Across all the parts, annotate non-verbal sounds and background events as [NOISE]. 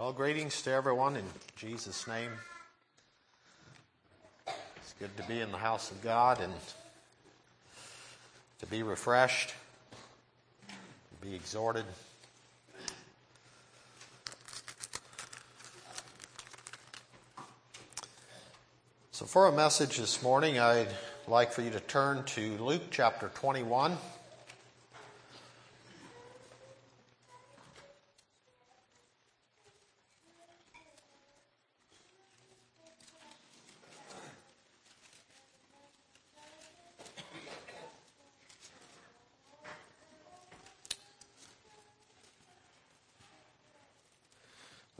Well, greetings to everyone in Jesus' name. It's good to be in the house of God and to be refreshed, to be exhorted. So, for a message this morning, I'd like for you to turn to Luke chapter 21.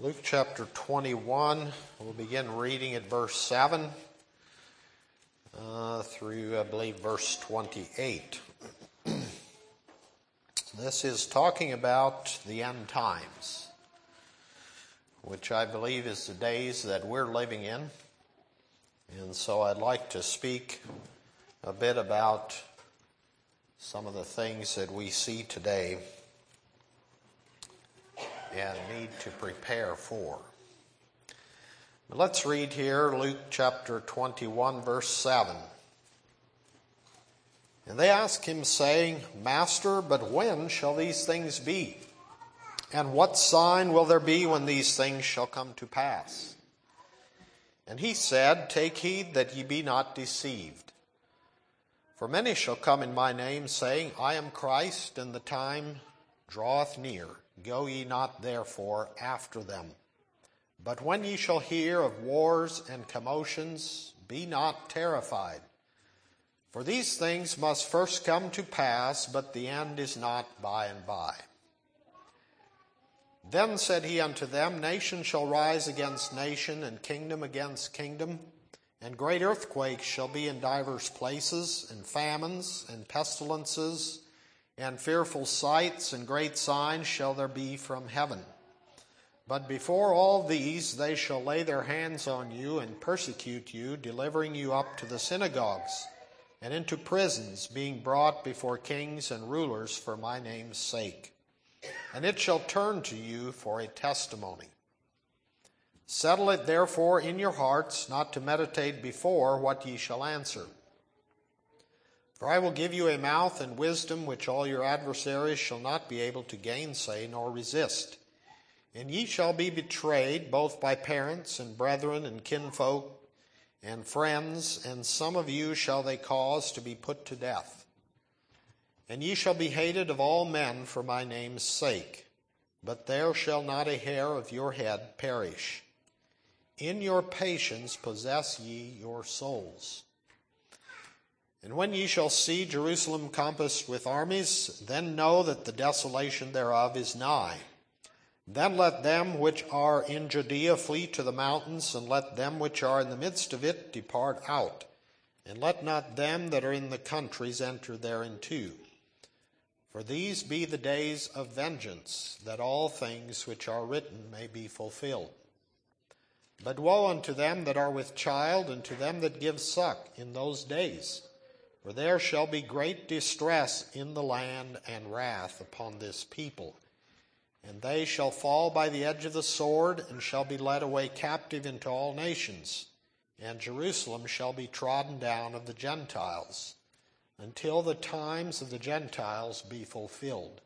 Luke chapter 21, we'll begin reading at verse 7 uh, through, I believe, verse 28. [CLEARS THROAT] this is talking about the end times, which I believe is the days that we're living in. And so I'd like to speak a bit about some of the things that we see today and need to prepare for. Let's read here Luke chapter 21, verse 7. And they asked him, saying, Master, but when shall these things be? And what sign will there be when these things shall come to pass? And he said, Take heed that ye be not deceived. For many shall come in my name, saying, I am Christ, and the time draweth near. Go ye not therefore after them. But when ye shall hear of wars and commotions, be not terrified. For these things must first come to pass, but the end is not by and by. Then said he unto them, Nation shall rise against nation, and kingdom against kingdom, and great earthquakes shall be in divers places, and famines, and pestilences, and fearful sights and great signs shall there be from heaven. But before all these they shall lay their hands on you and persecute you, delivering you up to the synagogues and into prisons, being brought before kings and rulers for my name's sake. And it shall turn to you for a testimony. Settle it therefore in your hearts, not to meditate before what ye shall answer for I will give you a mouth and wisdom which all your adversaries shall not be able to gainsay nor resist. And ye shall be betrayed both by parents and brethren and kinfolk and friends, and some of you shall they cause to be put to death. And ye shall be hated of all men for my name's sake, but there shall not a hair of your head perish. In your patience possess ye your souls. And when ye shall see Jerusalem compassed with armies, then know that the desolation thereof is nigh. Then let them which are in Judea flee to the mountains, and let them which are in the midst of it depart out. And let not them that are in the countries enter thereinto. For these be the days of vengeance, that all things which are written may be fulfilled. But woe unto them that are with child, and to them that give suck in those days. For there shall be great distress in the land and wrath upon this people. And they shall fall by the edge of the sword, and shall be led away captive into all nations. And Jerusalem shall be trodden down of the Gentiles, until the times of the Gentiles be fulfilled.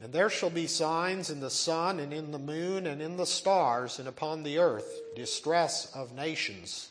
And there shall be signs in the sun, and in the moon, and in the stars, and upon the earth distress of nations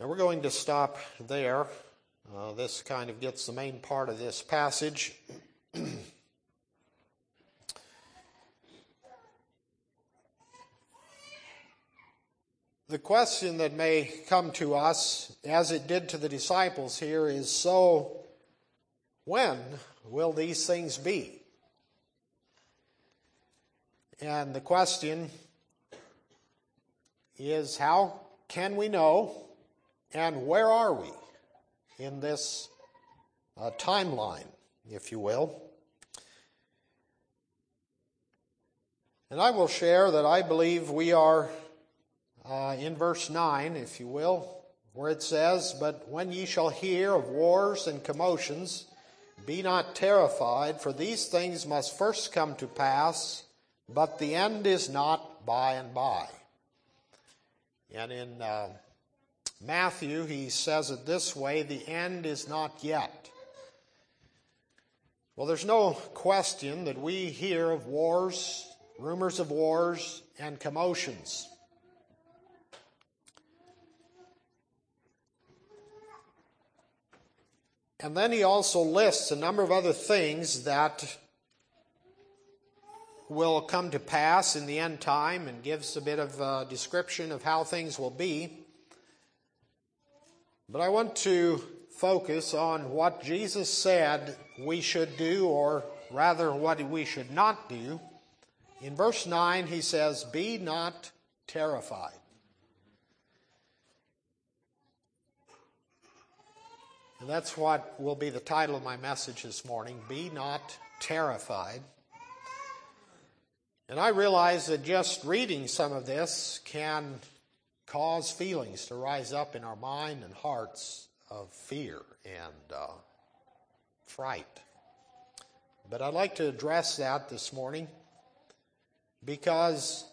Now we're going to stop there. Uh, this kind of gets the main part of this passage. [CLEARS THROAT] the question that may come to us, as it did to the disciples here, is so when will these things be? And the question is how can we know and where are we in this uh, timeline, if you will? And I will share that I believe we are uh, in verse 9, if you will, where it says, But when ye shall hear of wars and commotions, be not terrified, for these things must first come to pass, but the end is not by and by. And in uh, Matthew, he says it this way the end is not yet. Well, there's no question that we hear of wars, rumors of wars, and commotions. And then he also lists a number of other things that will come to pass in the end time and gives a bit of a description of how things will be. But I want to focus on what Jesus said we should do, or rather, what we should not do. In verse 9, he says, Be not terrified. And that's what will be the title of my message this morning Be Not Terrified. And I realize that just reading some of this can cause feelings to rise up in our mind and hearts of fear and uh, fright. But I'd like to address that this morning because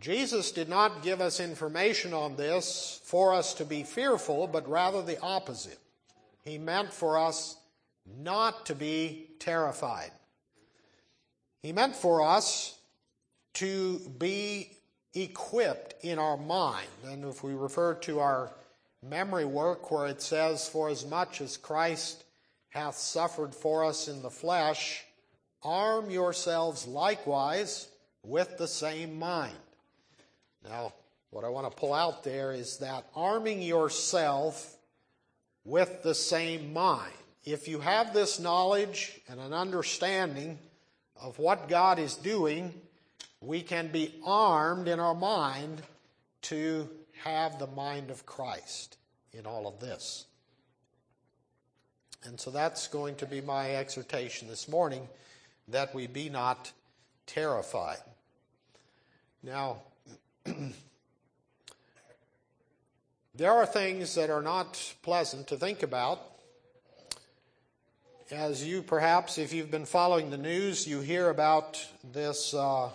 Jesus did not give us information on this for us to be fearful, but rather the opposite. He meant for us not to be terrified. He meant for us to be equipped in our mind. And if we refer to our memory work where it says, For as much as Christ hath suffered for us in the flesh, arm yourselves likewise with the same mind. Now, what I want to pull out there is that arming yourself with the same mind. If you have this knowledge and an understanding of what God is doing, we can be armed in our mind to have the mind of Christ in all of this. And so that's going to be my exhortation this morning that we be not terrified. Now, [CLEARS THROAT] There are things that are not pleasant to think about. As you perhaps, if you've been following the news, you hear about this, uh,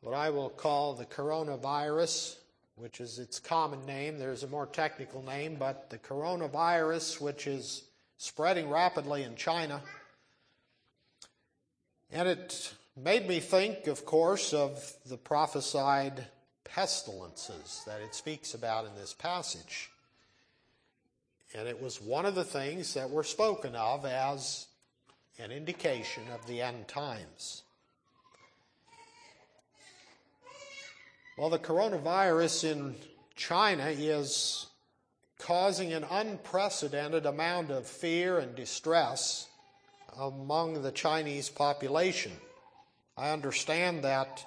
what I will call the coronavirus, which is its common name. There's a more technical name, but the coronavirus, which is spreading rapidly in China. And it made me think, of course, of the prophesied pestilences that it speaks about in this passage. And it was one of the things that were spoken of as an indication of the end times. Well, the coronavirus in China is causing an unprecedented amount of fear and distress among the Chinese population. I understand that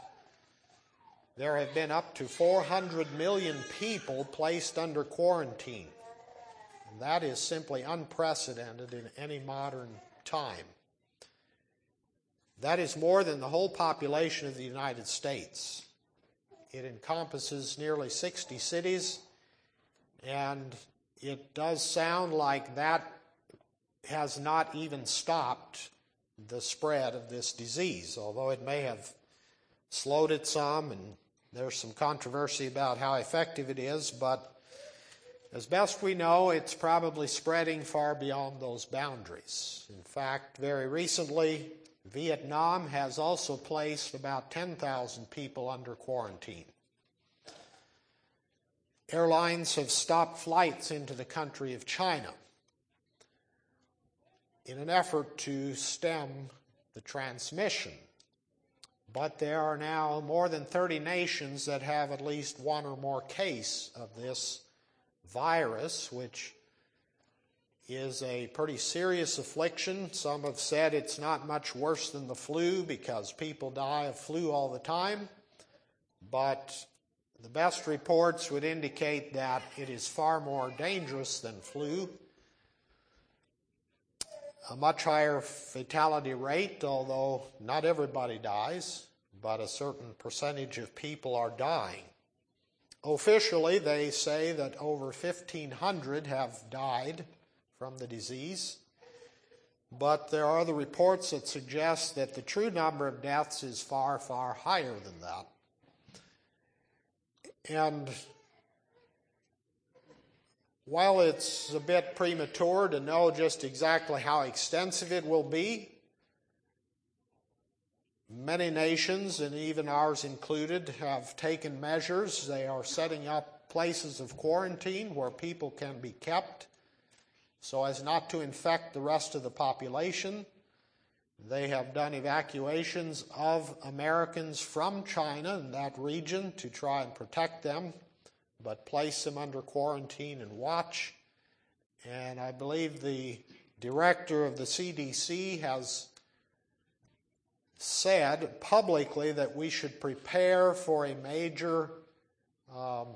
there have been up to 400 million people placed under quarantine. And that is simply unprecedented in any modern time. That is more than the whole population of the United States. It encompasses nearly 60 cities, and it does sound like that has not even stopped the spread of this disease, although it may have slowed it some and there's some controversy about how effective it is, but as best we know, it's probably spreading far beyond those boundaries. In fact, very recently, Vietnam has also placed about 10,000 people under quarantine. Airlines have stopped flights into the country of China in an effort to stem the transmission but there are now more than 30 nations that have at least one or more case of this virus, which is a pretty serious affliction. Some have said it's not much worse than the flu because people die of flu all the time. But the best reports would indicate that it is far more dangerous than flu. A much higher fatality rate, although not everybody dies, but a certain percentage of people are dying. Officially, they say that over 1,500 have died from the disease. But there are the reports that suggest that the true number of deaths is far, far higher than that. And while it's a bit premature to know just exactly how extensive it will be, many nations, and even ours included, have taken measures. They are setting up places of quarantine where people can be kept so as not to infect the rest of the population. They have done evacuations of Americans from China and that region to try and protect them, but place them under quarantine and watch. And I believe the director of the CDC has said publicly that we should prepare for a major um,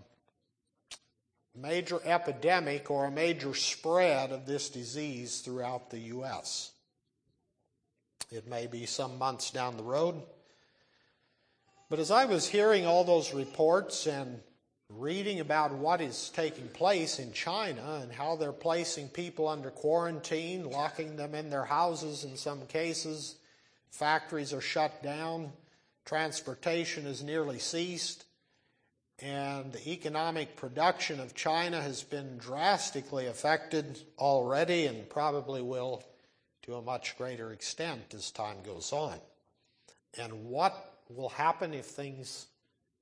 major epidemic or a major spread of this disease throughout the U.S. It may be some months down the road. But as I was hearing all those reports and reading about what is taking place in China and how they're placing people under quarantine, locking them in their houses in some cases, factories are shut down, transportation has nearly ceased, and the economic production of China has been drastically affected already and probably will to a much greater extent as time goes on. And what will happen if things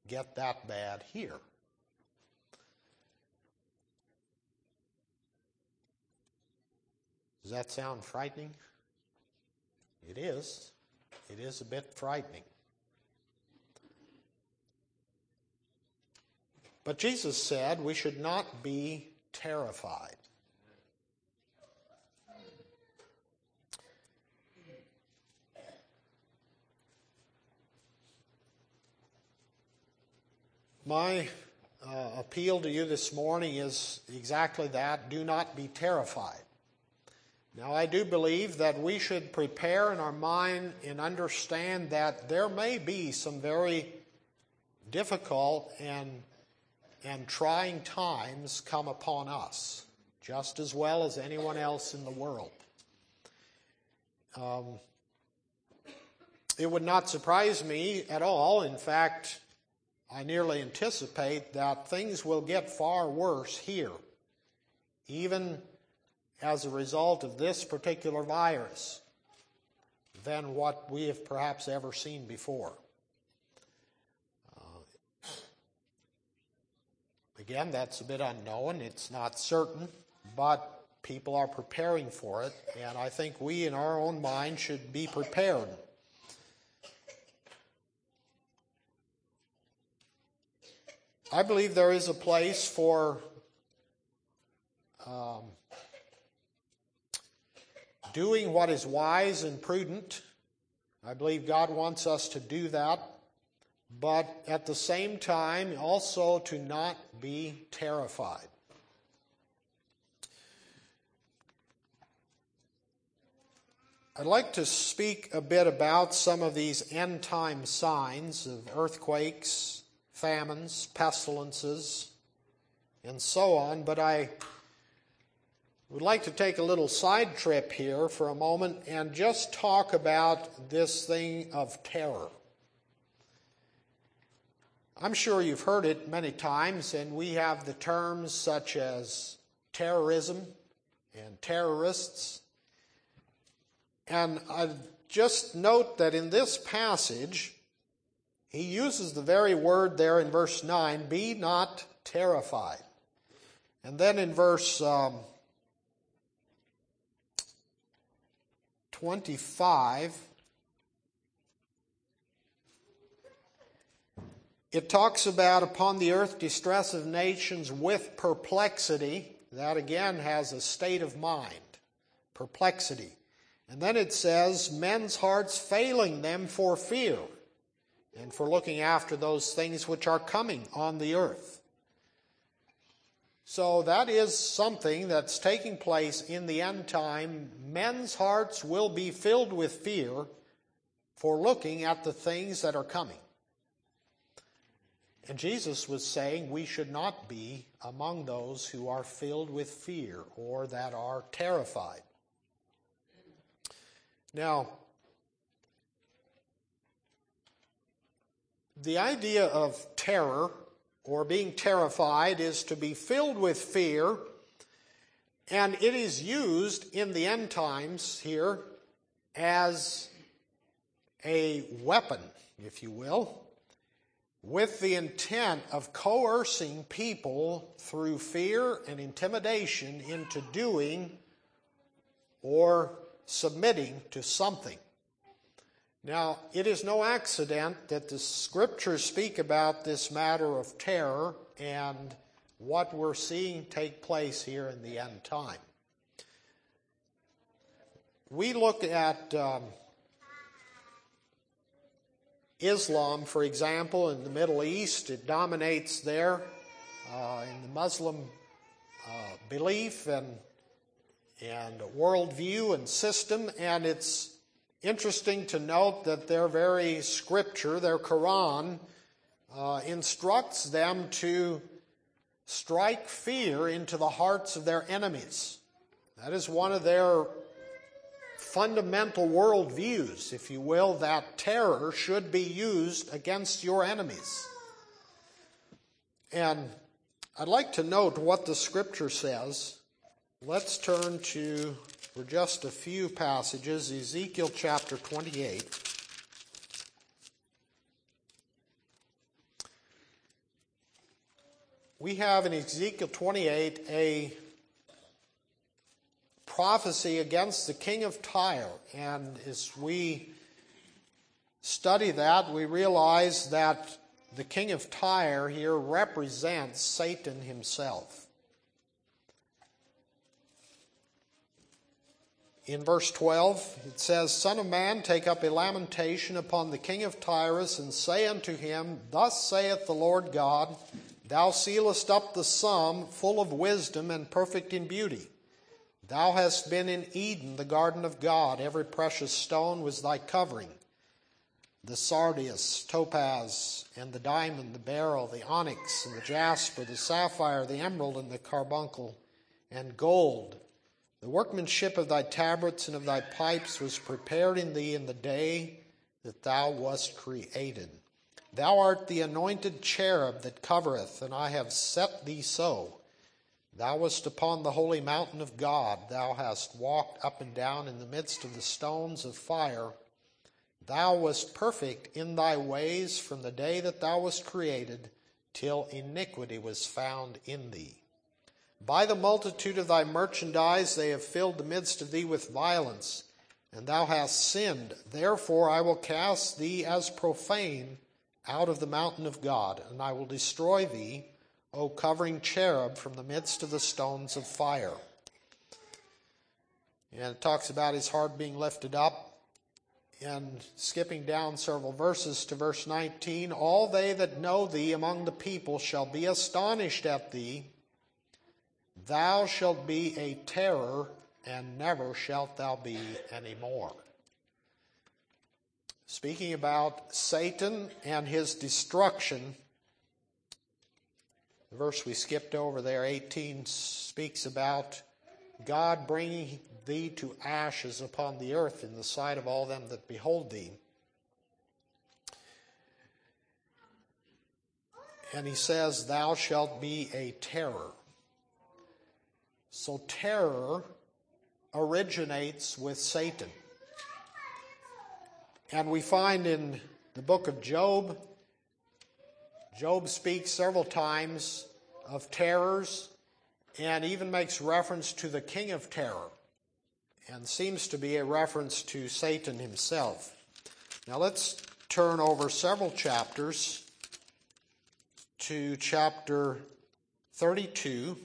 get that bad here? Does that sound frightening? It is. It is a bit frightening. But Jesus said we should not be terrified. My uh, appeal to you this morning is exactly that do not be terrified. Now, I do believe that we should prepare in our mind and understand that there may be some very difficult and and trying times come upon us, just as well as anyone else in the world. Um, it would not surprise me at all. In fact, I nearly anticipate that things will get far worse here, even as a result of this particular virus, than what we have perhaps ever seen before. Again, that's a bit unknown, it's not certain, but people are preparing for it, and I think we in our own mind should be prepared. I believe there is a place for um, doing what is wise and prudent. I believe God wants us to do that but at the same time also to not be terrified. I'd like to speak a bit about some of these end time signs of earthquakes, famines, pestilences, and so on, but I would like to take a little side trip here for a moment and just talk about this thing of terror. I'm sure you've heard it many times, and we have the terms such as terrorism and terrorists. And I just note that in this passage, he uses the very word there in verse 9 be not terrified. And then in verse um, 25, It talks about upon the earth distress of nations with perplexity. that again has a state of mind, perplexity. And then it says, men's hearts failing them for fear and for looking after those things which are coming on the earth. So that is something that's taking place in the end time. Men's hearts will be filled with fear for looking at the things that are coming. And Jesus was saying we should not be among those who are filled with fear or that are terrified. Now, the idea of terror or being terrified is to be filled with fear, and it is used in the end times here as a weapon, if you will with the intent of coercing people through fear and intimidation into doing or submitting to something. Now, it is no accident that the scriptures speak about this matter of terror and what we're seeing take place here in the end time. We look at um, Islam, for example, in the Middle East, it dominates there uh, in the Muslim uh, belief and and worldview and system, and it's interesting to note that their very scripture, their Quran, uh, instructs them to strike fear into the hearts of their enemies. That is one of their fundamental worldviews, if you will, that terror should be used against your enemies. And I'd like to note what the scripture says. Let's turn to, for just a few passages, Ezekiel chapter 28. We have in Ezekiel 28 a prophecy against the king of Tyre. And as we study that, we realize that the king of Tyre here represents Satan himself. In verse 12, it says, Son of man, take up a lamentation upon the king of Tyrus, and say unto him, Thus saith the Lord God, Thou sealest up the sum, full of wisdom and perfect in beauty. Thou hast been in Eden, the garden of God. Every precious stone was thy covering the sardius, topaz, and the diamond, the beryl, the onyx, and the jasper, the sapphire, the emerald, and the carbuncle, and gold. The workmanship of thy tabrets and of thy pipes was prepared in thee in the day that thou wast created. Thou art the anointed cherub that covereth, and I have set thee so. Thou wast upon the holy mountain of God. Thou hast walked up and down in the midst of the stones of fire. Thou wast perfect in thy ways from the day that thou wast created till iniquity was found in thee. By the multitude of thy merchandise they have filled the midst of thee with violence, and thou hast sinned. Therefore I will cast thee as profane out of the mountain of God, and I will destroy thee O covering cherub from the midst of the stones of fire. And it talks about his heart being lifted up. And skipping down several verses to verse 19, all they that know thee among the people shall be astonished at thee. Thou shalt be a terror, and never shalt thou be any more. Speaking about Satan and his destruction, the verse we skipped over there, 18, speaks about God bringing thee to ashes upon the earth in the sight of all them that behold thee. And he says, Thou shalt be a terror. So terror originates with Satan. And we find in the book of Job Job speaks several times of terrors and even makes reference to the king of terror and seems to be a reference to Satan himself. Now let's turn over several chapters to chapter 32.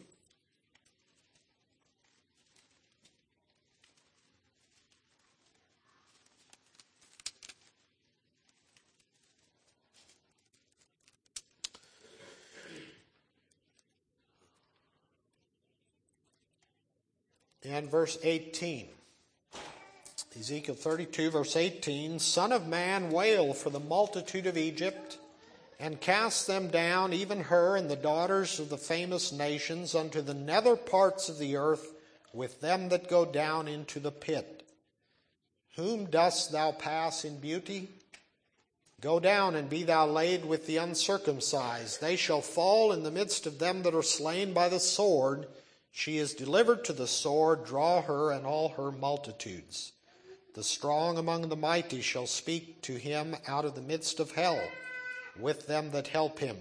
And verse 18. Ezekiel 32, verse 18 Son of man, wail for the multitude of Egypt, and cast them down, even her and the daughters of the famous nations, unto the nether parts of the earth, with them that go down into the pit. Whom dost thou pass in beauty? Go down and be thou laid with the uncircumcised. They shall fall in the midst of them that are slain by the sword. She is delivered to the sword, draw her and all her multitudes. The strong among the mighty shall speak to him out of the midst of hell, with them that help him.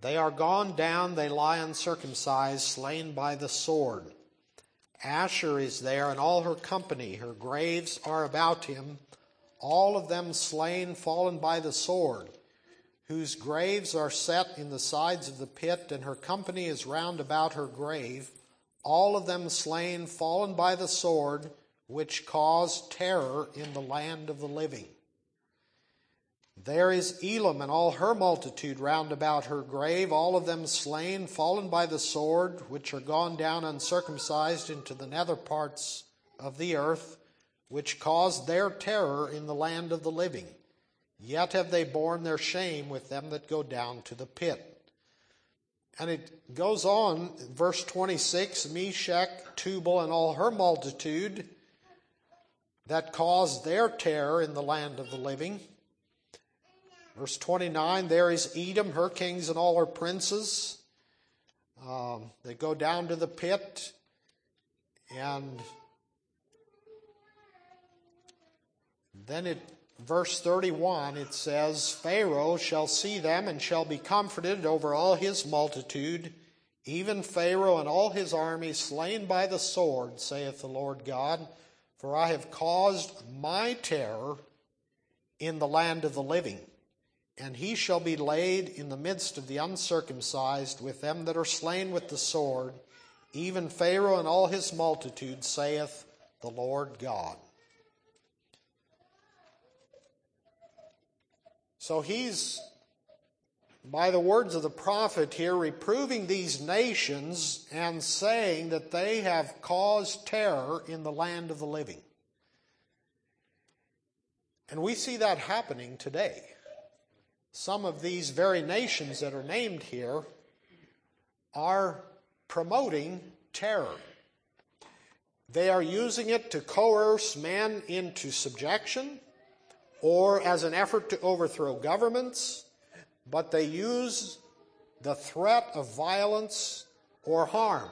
They are gone down, they lie uncircumcised, slain by the sword. Asshur is there and all her company, her graves are about him all of them slain, fallen by the sword, whose graves are set in the sides of the pit, and her company is round about her grave, all of them slain, fallen by the sword, which caused terror in the land of the living. There is Elam and all her multitude round about her grave, all of them slain, fallen by the sword, which are gone down uncircumcised into the nether parts of the earth which caused their terror in the land of the living. Yet have they borne their shame with them that go down to the pit. And it goes on, verse 26 Meshech, Tubal, and all her multitude that caused their terror in the land of the living. Verse 29 There is Edom, her kings, and all her princes. Um, they go down to the pit, and Then it verse 31 it says Pharaoh shall see them and shall be comforted over all his multitude even Pharaoh and all his army slain by the sword saith the Lord God for I have caused my terror in the land of the living and he shall be laid in the midst of the uncircumcised with them that are slain with the sword even Pharaoh and all his multitude saith the Lord God So he's, by the words of the prophet here, reproving these nations and saying that they have caused terror in the land of the living. And we see that happening today. Some of these very nations that are named here are promoting terror. They are using it to coerce men into subjection or as an effort to overthrow governments, but they use the threat of violence or harm.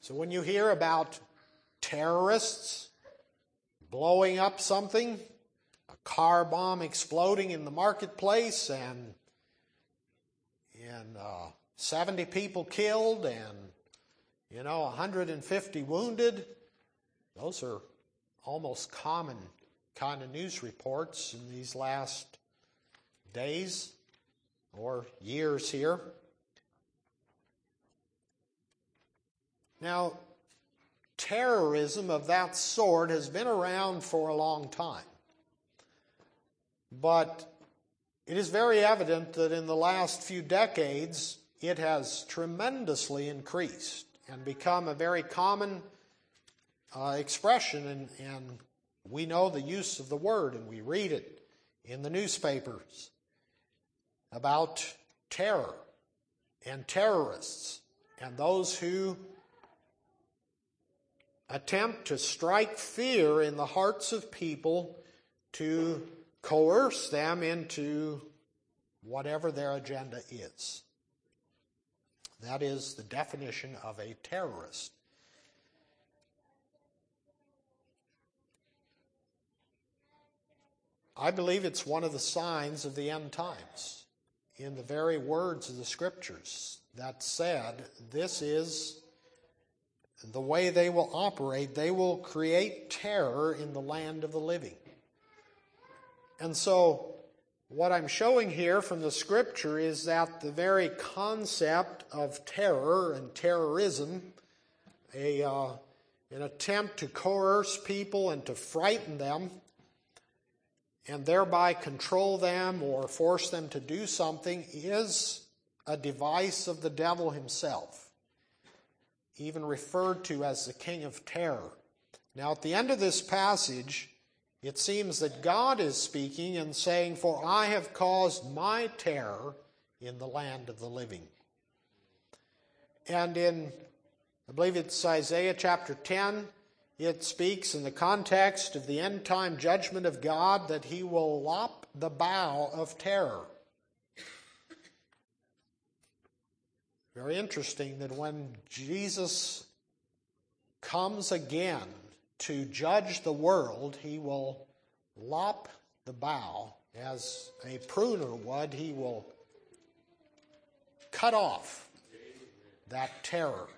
So when you hear about terrorists blowing up something, a car bomb exploding in the marketplace, and and uh, 70 people killed, and you know 150 wounded, those are almost common kind of news reports in these last days or years here. Now, terrorism of that sort has been around for a long time. But it is very evident that in the last few decades, it has tremendously increased and become a very common uh, expression in, in we know the use of the word and we read it in the newspapers about terror and terrorists and those who attempt to strike fear in the hearts of people to coerce them into whatever their agenda is. That is the definition of a terrorist. I believe it's one of the signs of the end times in the very words of the scriptures that said, This is the way they will operate. They will create terror in the land of the living. And so, what I'm showing here from the scripture is that the very concept of terror and terrorism, a, uh, an attempt to coerce people and to frighten them, and thereby control them or force them to do something is a device of the devil himself. even referred to as the king of terror. Now, at the end of this passage, it seems that God is speaking and saying, For I have caused my terror in the land of the living. And in, I believe it's Isaiah chapter 10, it speaks in the context of the end time judgment of God that he will lop the bough of terror. Very interesting that when Jesus comes again to judge the world, he will lop the bough as a pruner would. He will cut off that terror.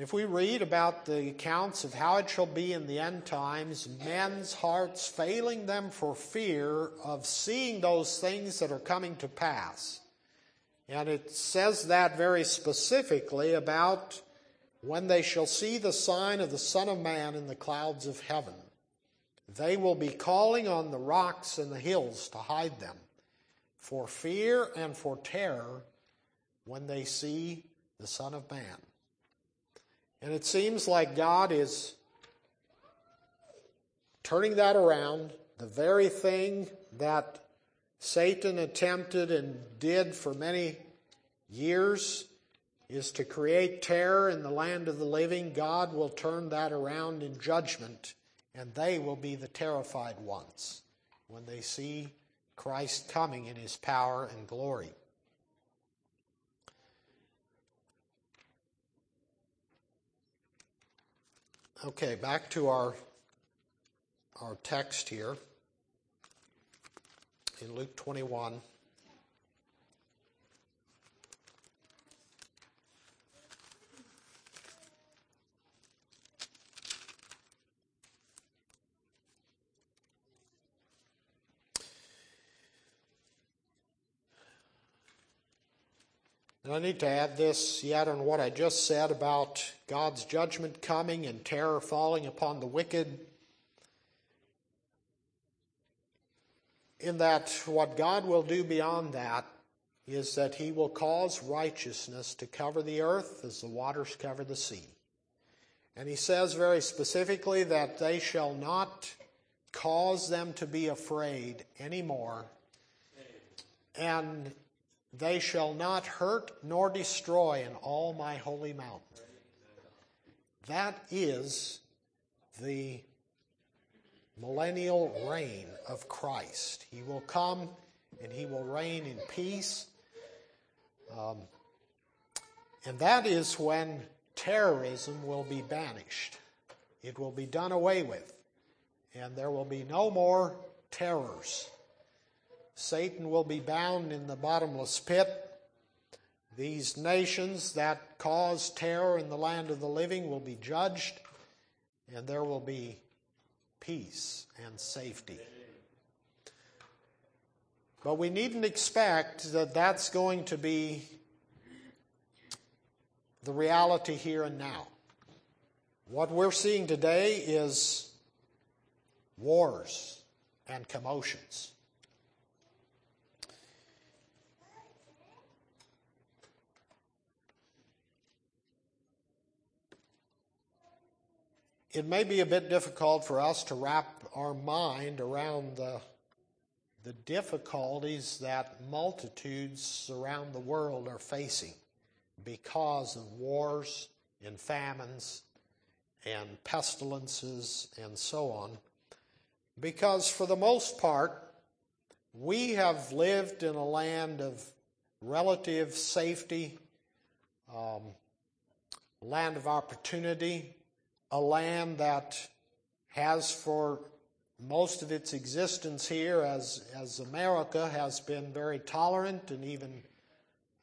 If we read about the accounts of how it shall be in the end times, men's hearts failing them for fear of seeing those things that are coming to pass. And it says that very specifically about when they shall see the sign of the Son of Man in the clouds of heaven. They will be calling on the rocks and the hills to hide them for fear and for terror when they see the Son of Man. And it seems like God is turning that around, the very thing that Satan attempted and did for many years is to create terror in the land of the living, God will turn that around in judgment, and they will be the terrified ones when they see Christ coming in his power and glory. Okay, back to our our text here in Luke 21. And I need to add this yet on what I just said about God's judgment coming and terror falling upon the wicked. In that, what God will do beyond that is that He will cause righteousness to cover the earth as the waters cover the sea. And He says very specifically that they shall not cause them to be afraid anymore. And they shall not hurt nor destroy in all my holy mountain. That is the millennial reign of Christ. He will come and he will reign in peace. Um, and that is when terrorism will be banished. It will be done away with. And there will be no more terrors. Satan will be bound in the bottomless pit. These nations that cause terror in the land of the living will be judged, and there will be peace and safety. But we needn't expect that that's going to be the reality here and now. What we're seeing today is wars and commotions. It may be a bit difficult for us to wrap our mind around the, the difficulties that multitudes around the world are facing because of wars and famines and pestilences and so on. Because for the most part, we have lived in a land of relative safety, um, land of opportunity, a land that has for most of its existence here as, as America has been very tolerant and even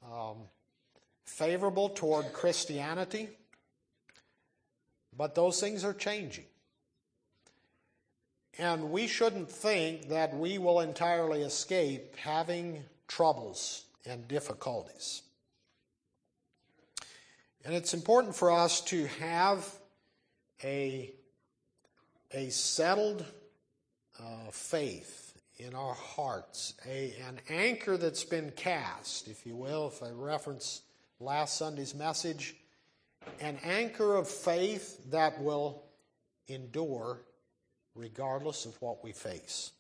um, favorable toward Christianity. But those things are changing. And we shouldn't think that we will entirely escape having troubles and difficulties. And it's important for us to have a, a settled uh, faith in our hearts, a, an anchor that's been cast, if you will, if I reference last Sunday's message, an anchor of faith that will endure regardless of what we face.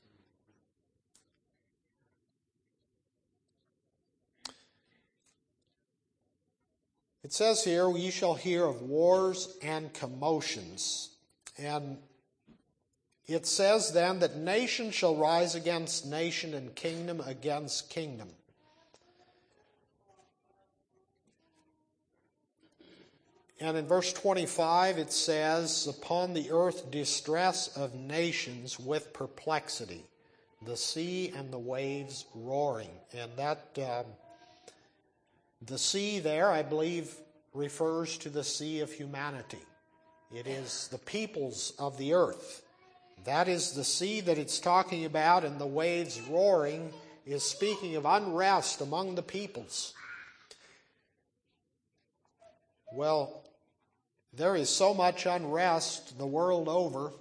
It says here, "You shall hear of wars and commotions. And it says then that nation shall rise against nation and kingdom against kingdom. And in verse 25 it says, Upon the earth distress of nations with perplexity, the sea and the waves roaring. And that, um, the sea there, I believe, refers to the sea of humanity. It is the peoples of the earth. That is the sea that it's talking about, and the waves roaring is speaking of unrest among the peoples. Well, there is so much unrest the world over.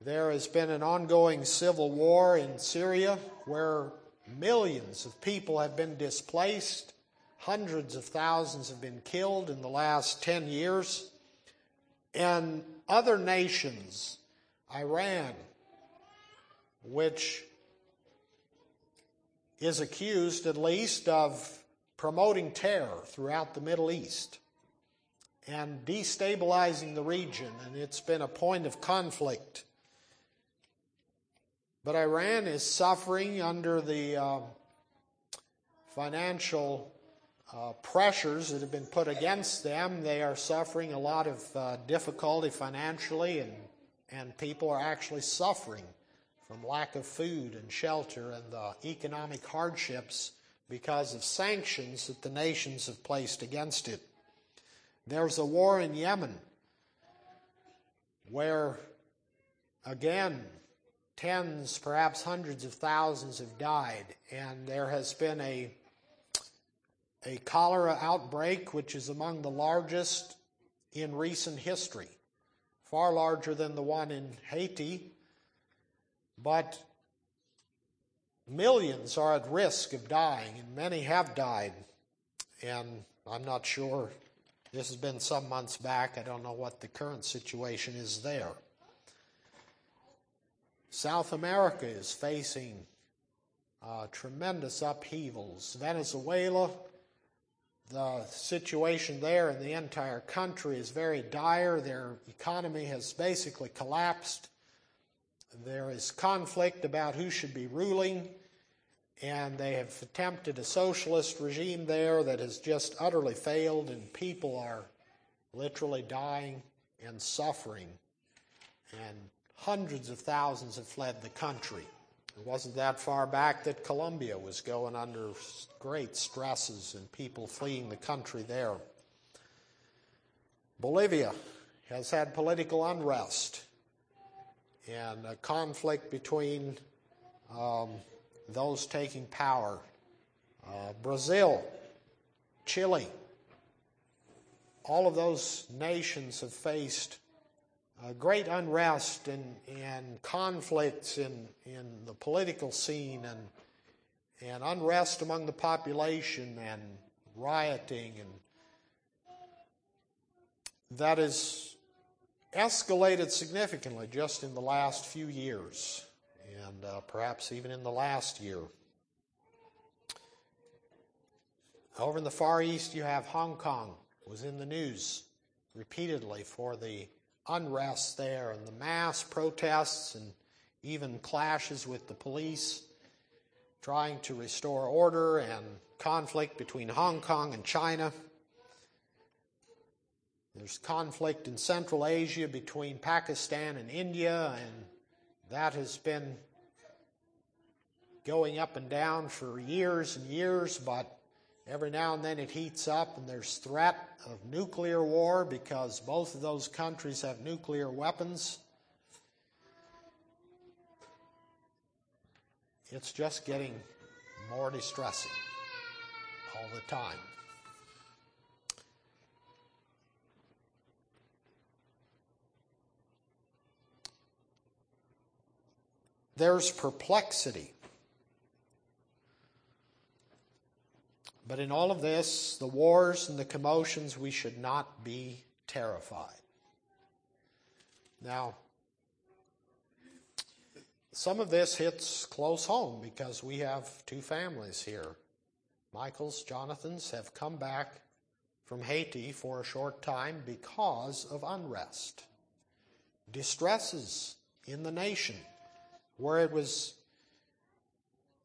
There has been an ongoing civil war in Syria where millions of people have been displaced. Hundreds of thousands have been killed in the last 10 years. And other nations, Iran, which is accused at least of promoting terror throughout the Middle East and destabilizing the region, and it's been a point of conflict. But Iran is suffering under the uh, financial uh, pressures that have been put against them. They are suffering a lot of uh, difficulty financially, and, and people are actually suffering from lack of food and shelter and the economic hardships because of sanctions that the nations have placed against it. There's a war in Yemen where, again, tens, perhaps hundreds of thousands have died, and there has been a, a cholera outbreak which is among the largest in recent history, far larger than the one in Haiti, but millions are at risk of dying, and many have died, and I'm not sure this has been some months back. I don't know what the current situation is there. South America is facing uh, tremendous upheavals. Venezuela, the situation there in the entire country is very dire. Their economy has basically collapsed. There is conflict about who should be ruling and they have attempted a socialist regime there that has just utterly failed, and people are literally dying and suffering. And hundreds of thousands have fled the country. It wasn't that far back that Colombia was going under great stresses and people fleeing the country there. Bolivia has had political unrest and a conflict between um, those taking power. Uh, Brazil, Chile, all of those nations have faced uh, great unrest and, and conflicts in, in the political scene and, and unrest among the population and rioting and that has escalated significantly just in the last few years and uh, perhaps even in the last year. Over in the Far East, you have Hong Kong, was in the news repeatedly for the unrest there and the mass protests and even clashes with the police, trying to restore order and conflict between Hong Kong and China. There's conflict in Central Asia between Pakistan and India, and that has been going up and down for years and years, but every now and then it heats up and there's threat of nuclear war because both of those countries have nuclear weapons. It's just getting more distressing all the time. There's perplexity But in all of this, the wars and the commotions, we should not be terrified. Now, some of this hits close home because we have two families here. Michael's, Jonathan's have come back from Haiti for a short time because of unrest, distresses in the nation where it was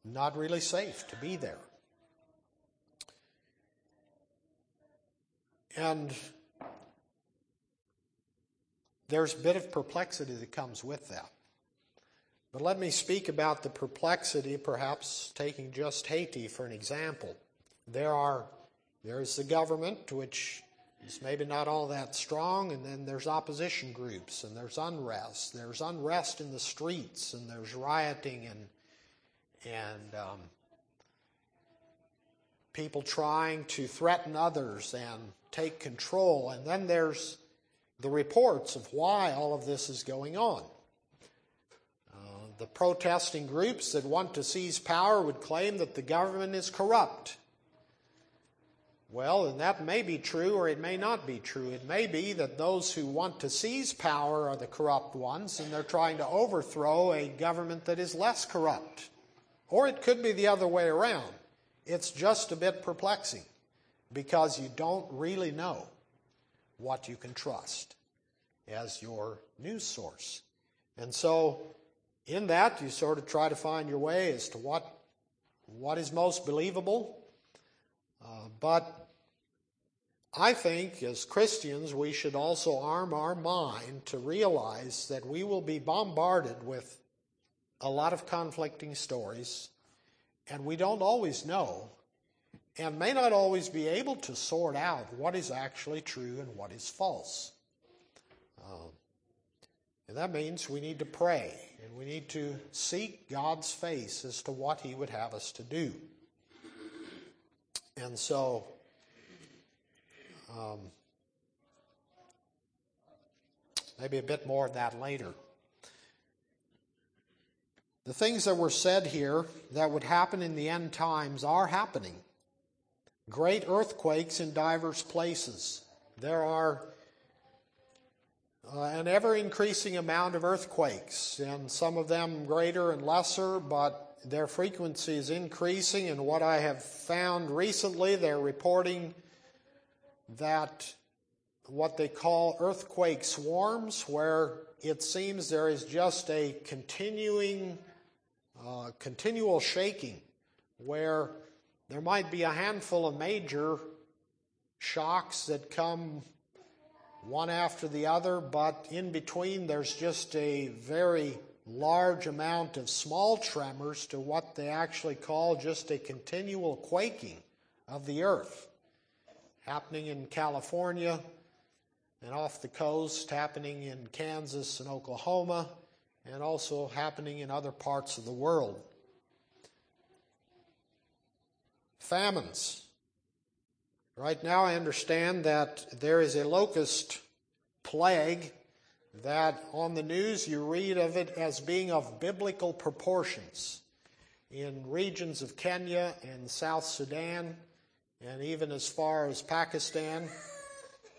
not really safe to be there. And there's a bit of perplexity that comes with that. But let me speak about the perplexity, perhaps taking just Haiti for an example. There are there's the government, which is maybe not all that strong, and then there's opposition groups, and there's unrest. There's unrest in the streets, and there's rioting, and and um, people trying to threaten others and take control. And then there's the reports of why all of this is going on. Uh, the protesting groups that want to seize power would claim that the government is corrupt. Well, and that may be true or it may not be true. It may be that those who want to seize power are the corrupt ones and they're trying to overthrow a government that is less corrupt. Or it could be the other way around. It's just a bit perplexing because you don't really know what you can trust as your news source. And so, in that, you sort of try to find your way as to what, what is most believable. Uh, but I think as Christians, we should also arm our mind to realize that we will be bombarded with a lot of conflicting stories, and we don't always know, and may not always be able to sort out what is actually true and what is false. Um, and that means we need to pray, and we need to seek God's face as to what He would have us to do. And so, um, maybe a bit more of that later. The things that were said here that would happen in the end times are happening. Great earthquakes in diverse places. There are uh, an ever increasing amount of earthquakes, and some of them greater and lesser, but their frequency is increasing. And what I have found recently, they're reporting that what they call earthquake swarms, where it seems there is just a continuing, uh, continual shaking, where there might be a handful of major shocks that come one after the other, but in between there's just a very large amount of small tremors to what they actually call just a continual quaking of the earth. Happening in California and off the coast, happening in Kansas and Oklahoma, and also happening in other parts of the world. Famines. Right now, I understand that there is a locust plague that on the news you read of it as being of biblical proportions in regions of Kenya and South Sudan and even as far as Pakistan,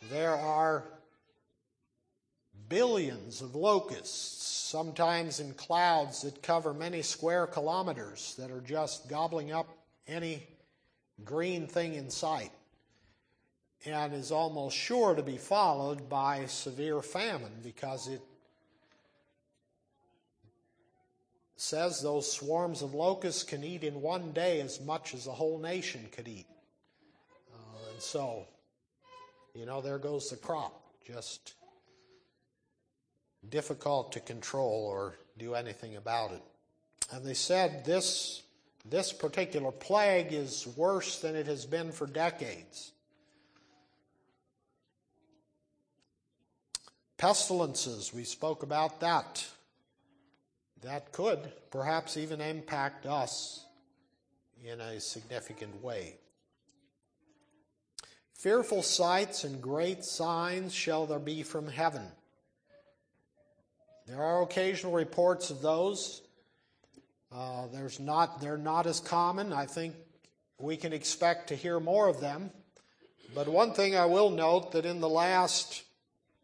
there are billions of locusts, sometimes in clouds that cover many square kilometers, that are just gobbling up any green thing in sight, and is almost sure to be followed by severe famine because it says those swarms of locusts can eat in one day as much as a whole nation could eat. Uh, and so, you know, there goes the crop. Just difficult to control or do anything about it. And they said this, this particular plague is worse than it has been for decades. Pestilences, we spoke about that. That could perhaps even impact us in a significant way. Fearful sights and great signs shall there be from heaven. There are occasional reports of those. Uh, there's not, they're not as common. I think we can expect to hear more of them. But one thing I will note that in the last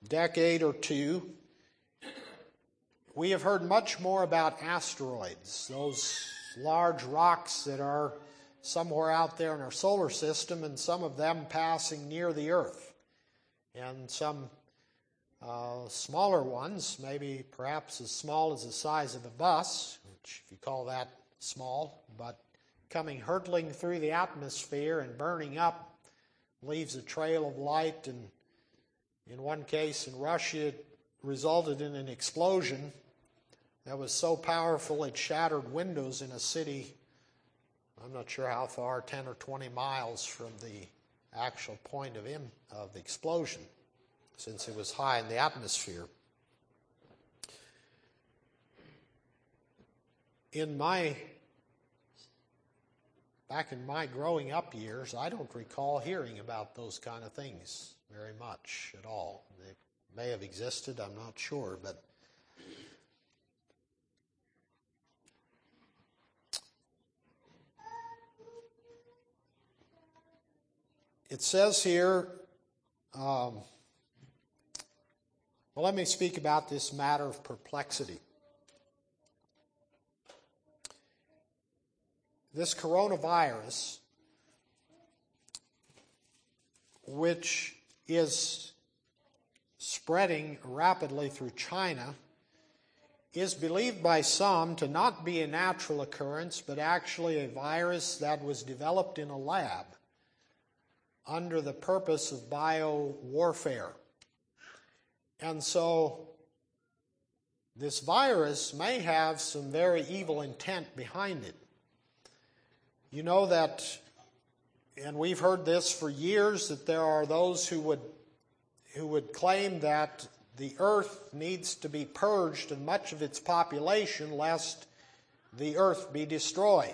decade or two, we have heard much more about asteroids, those large rocks that are somewhere out there in our solar system, and some of them passing near the Earth. And some uh, smaller ones, maybe perhaps as small as the size of a bus, which, if you call that small, but coming hurtling through the atmosphere and burning up, leaves a trail of light. And in one case in Russia, it resulted in an explosion that was so powerful it shattered windows in a city. I'm not sure how far, 10 or 20 miles from the actual point of, of the explosion, since it was high in the atmosphere. In my back in my growing up years, I don't recall hearing about those kind of things very much at all. They may have existed, I'm not sure, but it says here, um, well, let me speak about this matter of perplexity. This coronavirus, which is spreading rapidly through China, is believed by some to not be a natural occurrence, but actually a virus that was developed in a lab under the purpose of bio warfare. And so, this virus may have some very evil intent behind it. You know that, and we've heard this for years, that there are those who would, who would claim that the earth needs to be purged of much of its population lest the earth be destroyed.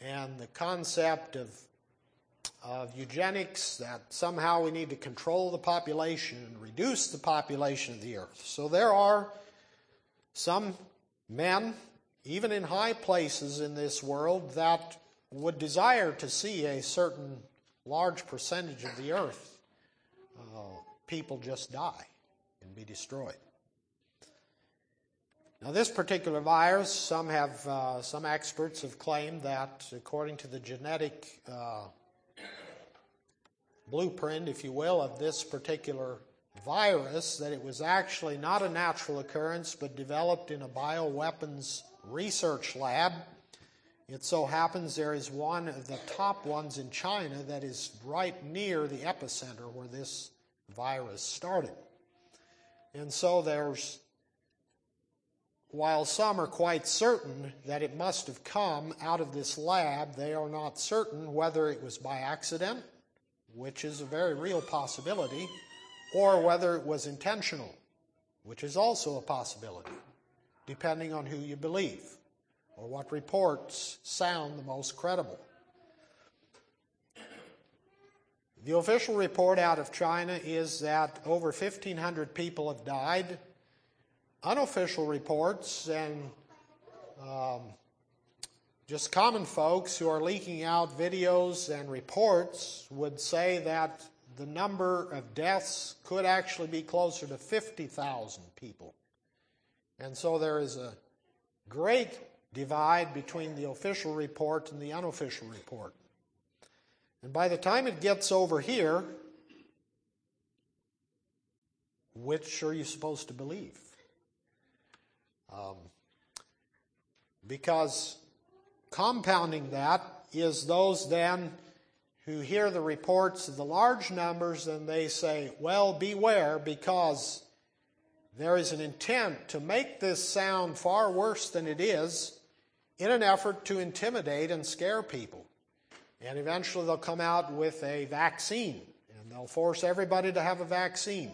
And the concept of of eugenics that somehow we need to control the population and reduce the population of the earth. So there are some men, even in high places in this world, that would desire to see a certain large percentage of the earth uh, people just die and be destroyed. Now, this particular virus, some have, uh, some experts have claimed that, according to the genetic uh, blueprint, if you will, of this particular virus, that it was actually not a natural occurrence but developed in a bioweapons research lab. It so happens there is one of the top ones in China that is right near the epicenter where this virus started. And so there's, while some are quite certain that it must have come out of this lab, they are not certain whether it was by accident which is a very real possibility, or whether it was intentional, which is also a possibility, depending on who you believe or what reports sound the most credible. The official report out of China is that over 1,500 people have died. Unofficial reports and um, just common folks who are leaking out videos and reports would say that the number of deaths could actually be closer to 50,000 people. And so there is a great divide between the official report and the unofficial report. And by the time it gets over here, which are you supposed to believe? Um, because Compounding that is those then who hear the reports of the large numbers and they say, well, beware because there is an intent to make this sound far worse than it is in an effort to intimidate and scare people. And eventually they'll come out with a vaccine and they'll force everybody to have a vaccine.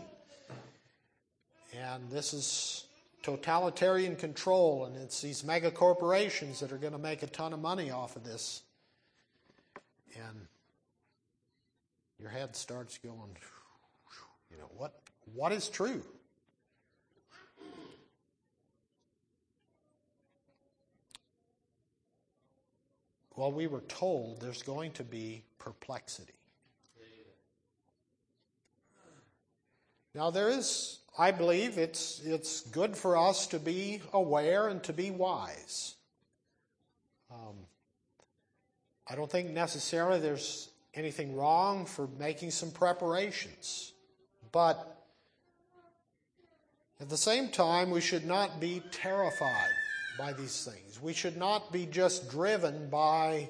And this is totalitarian control, and it's these mega corporations that are going to make a ton of money off of this. And your head starts going, you know, what, what is true? Well, we were told there's going to be perplexity. Now, there is, I believe, it's, it's good for us to be aware and to be wise. Um, I don't think necessarily there's anything wrong for making some preparations. But at the same time, we should not be terrified by these things. We should not be just driven by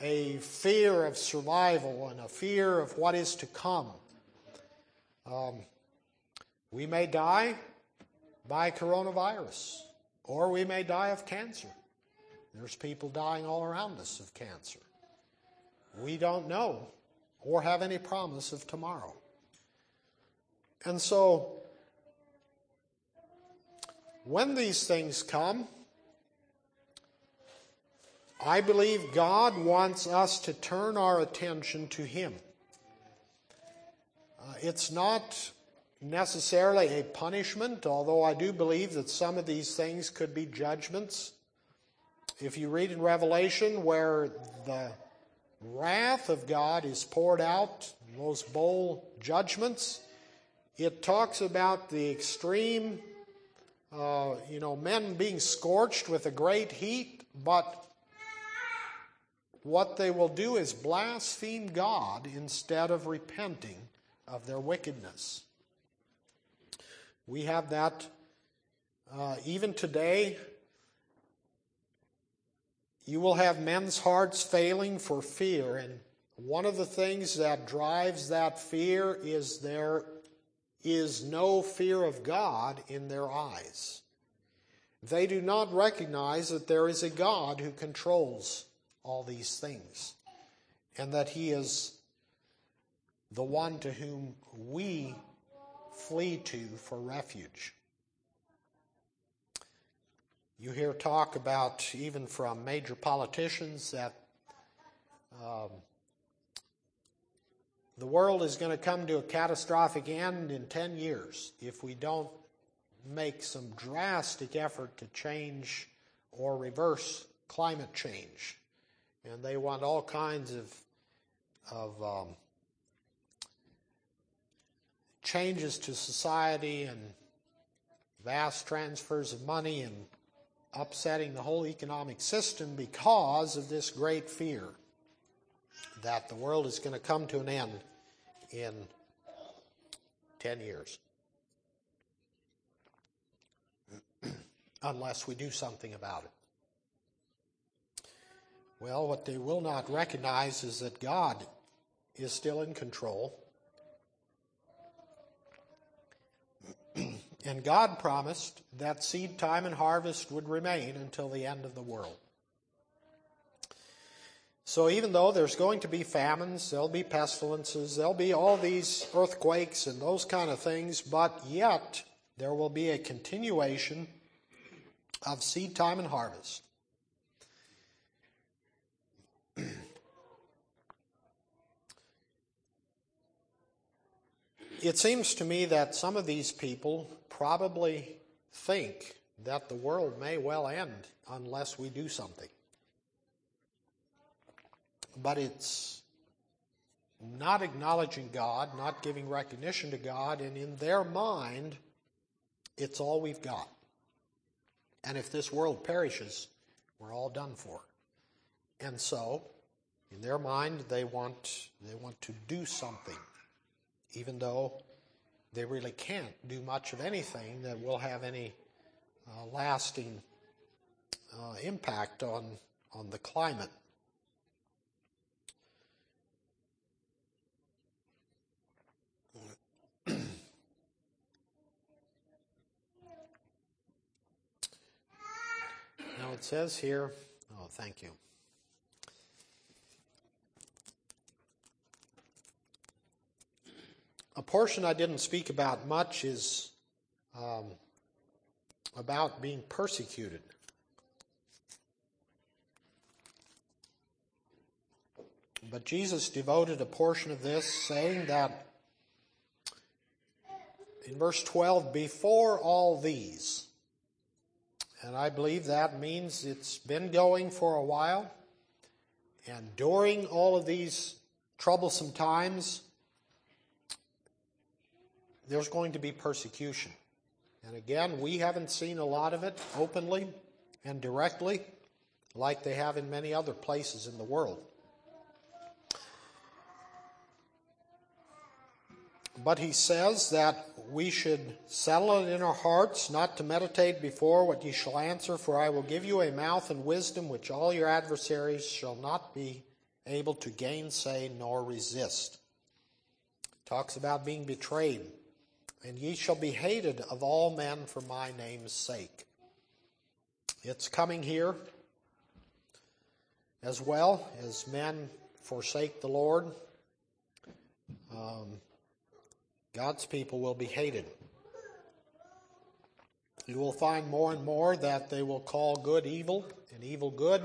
a fear of survival and a fear of what is to come. Um, we may die by coronavirus, or we may die of cancer. There's people dying all around us of cancer. We don't know or have any promise of tomorrow. And so, when these things come, I believe God wants us to turn our attention to Him. It's not necessarily a punishment, although I do believe that some of these things could be judgments. If you read in Revelation where the wrath of God is poured out, those bowl judgments, it talks about the extreme, uh, you know, men being scorched with a great heat, but what they will do is blaspheme God instead of repenting of their wickedness. We have that uh, even today. You will have men's hearts failing for fear, and one of the things that drives that fear is there is no fear of God in their eyes. They do not recognize that there is a God who controls all these things and that He is the one to whom we flee to for refuge. You hear talk about, even from major politicians, that um, the world is going to come to a catastrophic end in 10 years if we don't make some drastic effort to change or reverse climate change. And they want all kinds of, of um, changes to society and vast transfers of money and upsetting the whole economic system because of this great fear that the world is going to come to an end in 10 years. [CLEARS THROAT] Unless we do something about it. Well, what they will not recognize is that God is still in control And God promised that seed time and harvest would remain until the end of the world. So even though there's going to be famines, there'll be pestilences, there'll be all these earthquakes and those kind of things, but yet there will be a continuation of seed time and harvest. [CLEARS THROAT] it seems to me that some of these people probably think that the world may well end unless we do something. But it's not acknowledging God, not giving recognition to God, and in their mind, it's all we've got. And if this world perishes, we're all done for. And so, in their mind, they want, they want to do something, even though they really can't do much of anything that will have any uh, lasting uh, impact on, on the climate. now it says here, oh, thank you. A portion I didn't speak about much is um, about being persecuted. But Jesus devoted a portion of this saying that in verse 12, before all these, and I believe that means it's been going for a while. And during all of these troublesome times, there's going to be persecution. And again, we haven't seen a lot of it openly and directly like they have in many other places in the world. But he says that we should settle it in our hearts, not to meditate before what ye shall answer, for I will give you a mouth and wisdom which all your adversaries shall not be able to gainsay nor resist. Talks about being betrayed. And ye shall be hated of all men for my name's sake. It's coming here as well as men forsake the Lord. Um, God's people will be hated. You will find more and more that they will call good evil and evil good.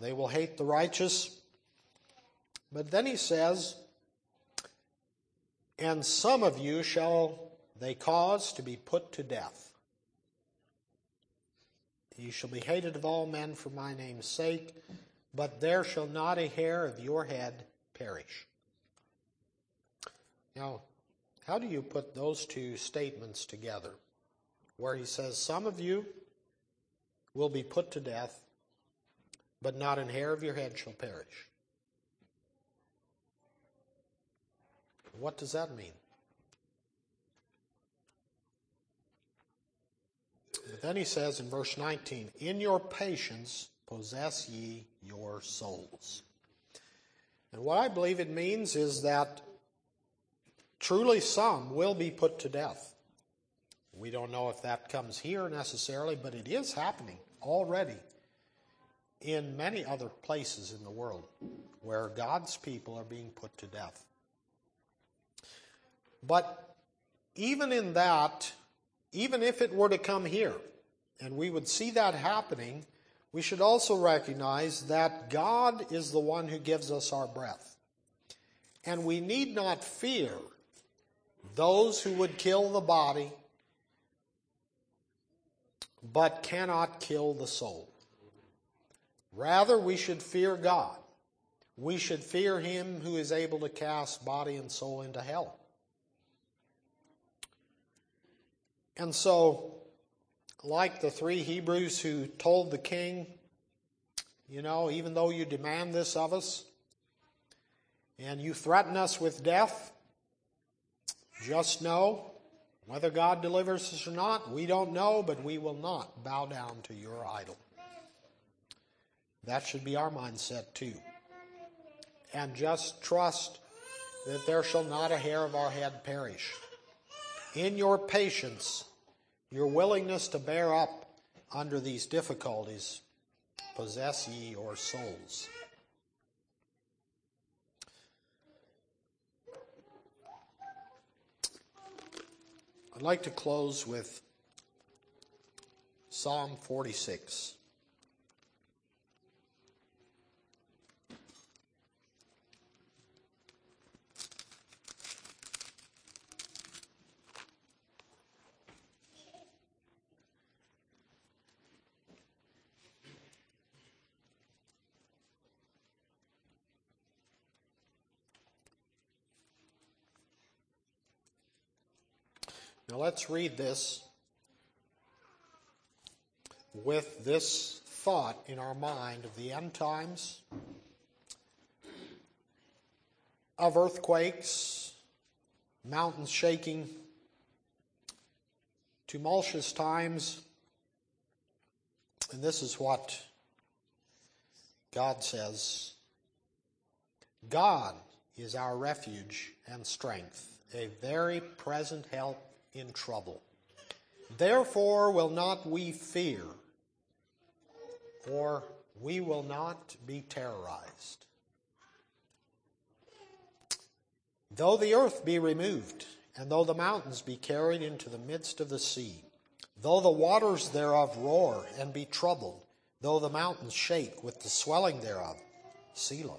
They will hate the righteous. But then he says, And some of you shall they cause to be put to death. You shall be hated of all men for my name's sake, but there shall not a hair of your head perish. Now, how do you put those two statements together? Where he says, Some of you will be put to death, but not an hair of your head shall perish. What does that mean? But then he says in verse 19, In your patience possess ye your souls. And what I believe it means is that Truly, some will be put to death. We don't know if that comes here necessarily, but it is happening already in many other places in the world where God's people are being put to death. But even in that, even if it were to come here, and we would see that happening, we should also recognize that God is the one who gives us our breath. And we need not fear those who would kill the body but cannot kill the soul. Rather, we should fear God. We should fear Him who is able to cast body and soul into hell. And so, like the three Hebrews who told the king, you know, even though you demand this of us and you threaten us with death, just know whether God delivers us or not, we don't know, but we will not bow down to your idol. That should be our mindset too. And just trust that there shall not a hair of our head perish. In your patience, your willingness to bear up under these difficulties, possess ye your souls. I'd like to close with Psalm 46. Now let's read this with this thought in our mind of the end times, of earthquakes, mountains shaking, tumultuous times. And this is what God says God is our refuge and strength, a very present help in trouble. Therefore will not we fear, or we will not be terrorized. Though the earth be removed, and though the mountains be carried into the midst of the sea, though the waters thereof roar and be troubled, though the mountains shake with the swelling thereof, Selah.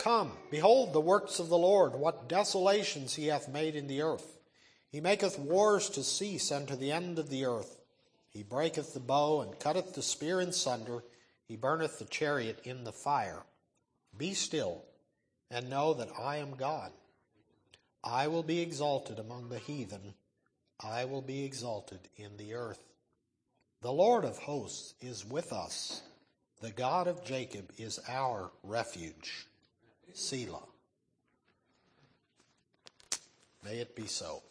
Come, behold the works of the Lord, what desolations he hath made in the earth. He maketh wars to cease unto the end of the earth. He breaketh the bow and cutteth the spear in sunder. He burneth the chariot in the fire. Be still and know that I am God. I will be exalted among the heathen. I will be exalted in the earth. The Lord of hosts is with us. The God of Jacob is our refuge. Selah. May it be so.